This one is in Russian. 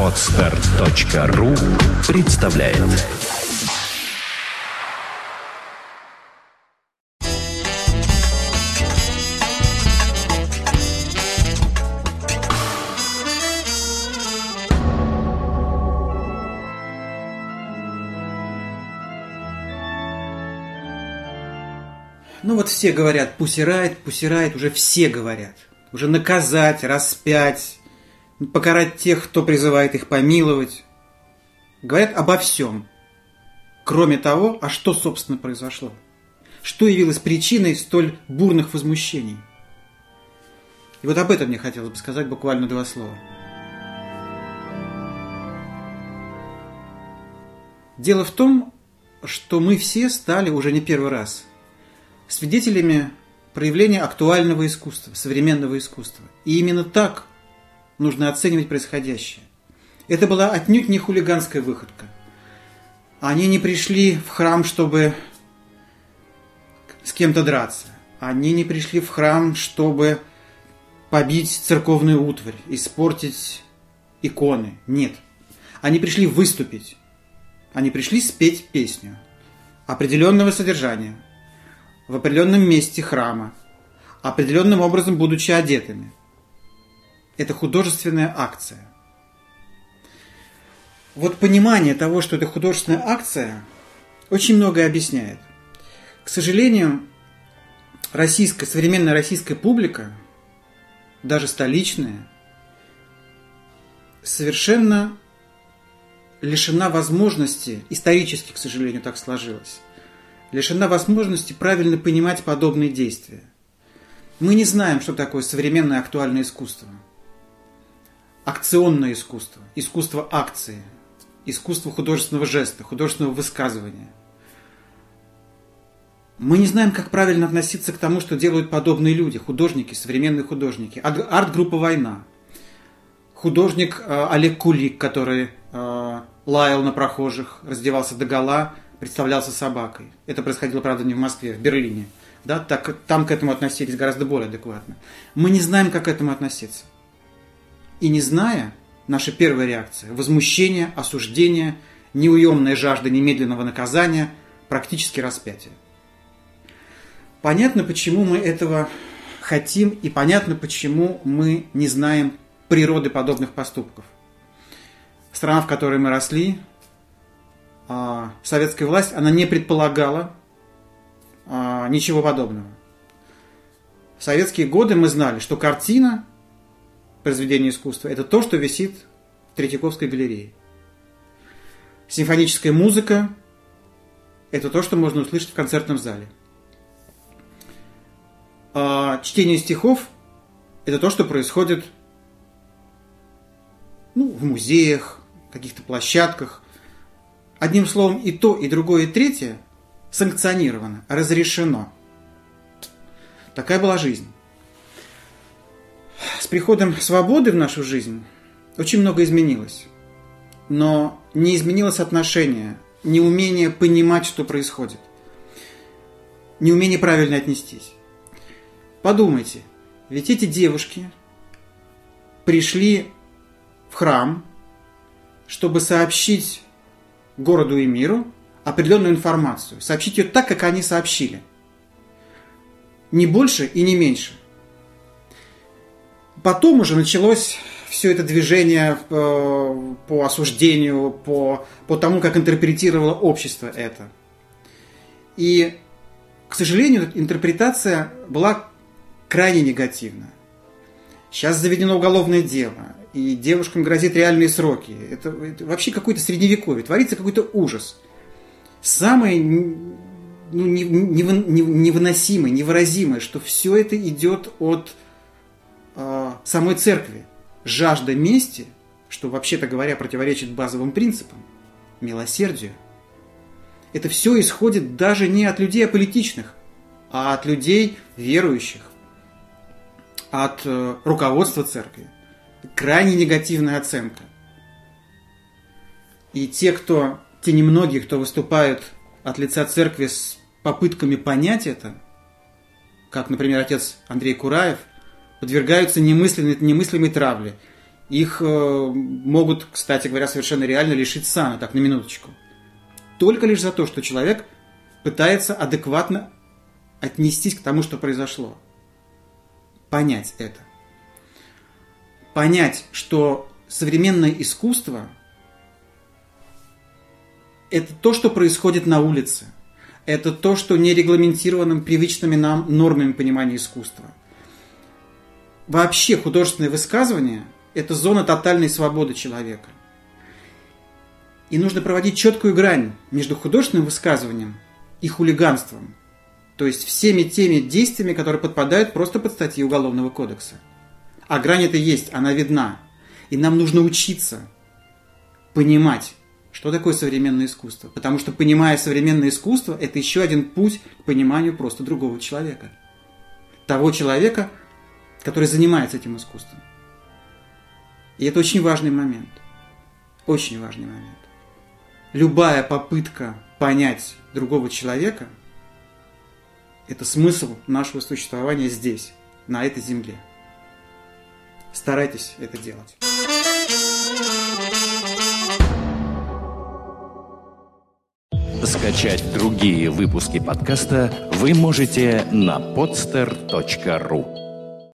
Отстар.ру представляет Ну вот все говорят, пусирает, пусирает, уже все говорят. Уже наказать, распять, покарать тех, кто призывает их помиловать. Говорят обо всем. Кроме того, а что, собственно, произошло? Что явилось причиной столь бурных возмущений? И вот об этом мне хотелось бы сказать буквально два слова. Дело в том, что мы все стали уже не первый раз свидетелями проявления актуального искусства, современного искусства. И именно так нужно оценивать происходящее. Это была отнюдь не хулиганская выходка. Они не пришли в храм, чтобы с кем-то драться. Они не пришли в храм, чтобы побить церковную утварь, испортить иконы. Нет. Они пришли выступить. Они пришли спеть песню определенного содержания, в определенном месте храма, определенным образом будучи одетыми. Это художественная акция. Вот понимание того, что это художественная акция, очень многое объясняет. К сожалению, российская, современная российская публика, даже столичная, совершенно лишена возможности, исторически, к сожалению, так сложилось, лишена возможности правильно понимать подобные действия. Мы не знаем, что такое современное актуальное искусство. Акционное искусство, искусство акции, искусство художественного жеста, художественного высказывания. Мы не знаем, как правильно относиться к тому, что делают подобные люди, художники, современные художники. Арт-группа «Война», художник э, Олег Кулик, который э, лаял на прохожих, раздевался до гола, представлялся собакой. Это происходило, правда, не в Москве, в Берлине. Да, так, там к этому относились гораздо более адекватно. Мы не знаем, как к этому относиться. И не зная, наша первая реакция – возмущение, осуждение, неуемная жажда немедленного наказания, практически распятие. Понятно, почему мы этого хотим, и понятно, почему мы не знаем природы подобных поступков. Страна, в которой мы росли, а, советская власть, она не предполагала а, ничего подобного. В советские годы мы знали, что картина, произведение искусства, это то, что висит в Третьяковской галерее. Симфоническая музыка – это то, что можно услышать в концертном зале. А чтение стихов – это то, что происходит ну, в музеях, каких-то площадках, Одним словом, и то, и другое, и третье санкционировано, разрешено. Такая была жизнь. Приходом свободы в нашу жизнь очень много изменилось. Но не изменилось отношение, неумение понимать, что происходит. Неумение правильно отнестись. Подумайте, ведь эти девушки пришли в храм, чтобы сообщить городу и миру определенную информацию, сообщить ее так, как они сообщили. Не больше и не меньше. Потом уже началось все это движение э, по осуждению, по, по тому, как интерпретировало общество это. И, к сожалению, интерпретация была крайне негативна. Сейчас заведено уголовное дело и девушкам грозит реальные сроки. Это, это вообще какой-то средневековье, творится какой-то ужас. Самое ну, невыносимое, невыразимое, что все это идет от э, самой церкви. Жажда мести, что вообще-то говоря противоречит базовым принципам, милосердию. Это все исходит даже не от людей аполитичных, а от людей верующих, от э, руководства церкви крайне негативная оценка. И те, кто, те немногие, кто выступают от лица церкви с попытками понять это, как, например, отец Андрей Кураев, подвергаются немысленной, немыслимой травле. Их э, могут, кстати говоря, совершенно реально лишить сана, так, на минуточку. Только лишь за то, что человек пытается адекватно отнестись к тому, что произошло. Понять это. Понять, что современное искусство – это то, что происходит на улице. Это то, что не регламентировано привычными нам нормами понимания искусства. Вообще художественное высказывание – это зона тотальной свободы человека. И нужно проводить четкую грань между художественным высказыванием и хулиганством. То есть всеми теми действиями, которые подпадают просто под статьи Уголовного кодекса. А грань это есть, она видна. И нам нужно учиться понимать, что такое современное искусство. Потому что, понимая современное искусство, это еще один путь к пониманию просто другого человека. Того человека, который занимается этим искусством. И это очень важный момент. Очень важный момент. Любая попытка понять другого человека – это смысл нашего существования здесь, на этой земле. Старайтесь это делать. Скачать другие выпуски подкаста вы можете на podster.ru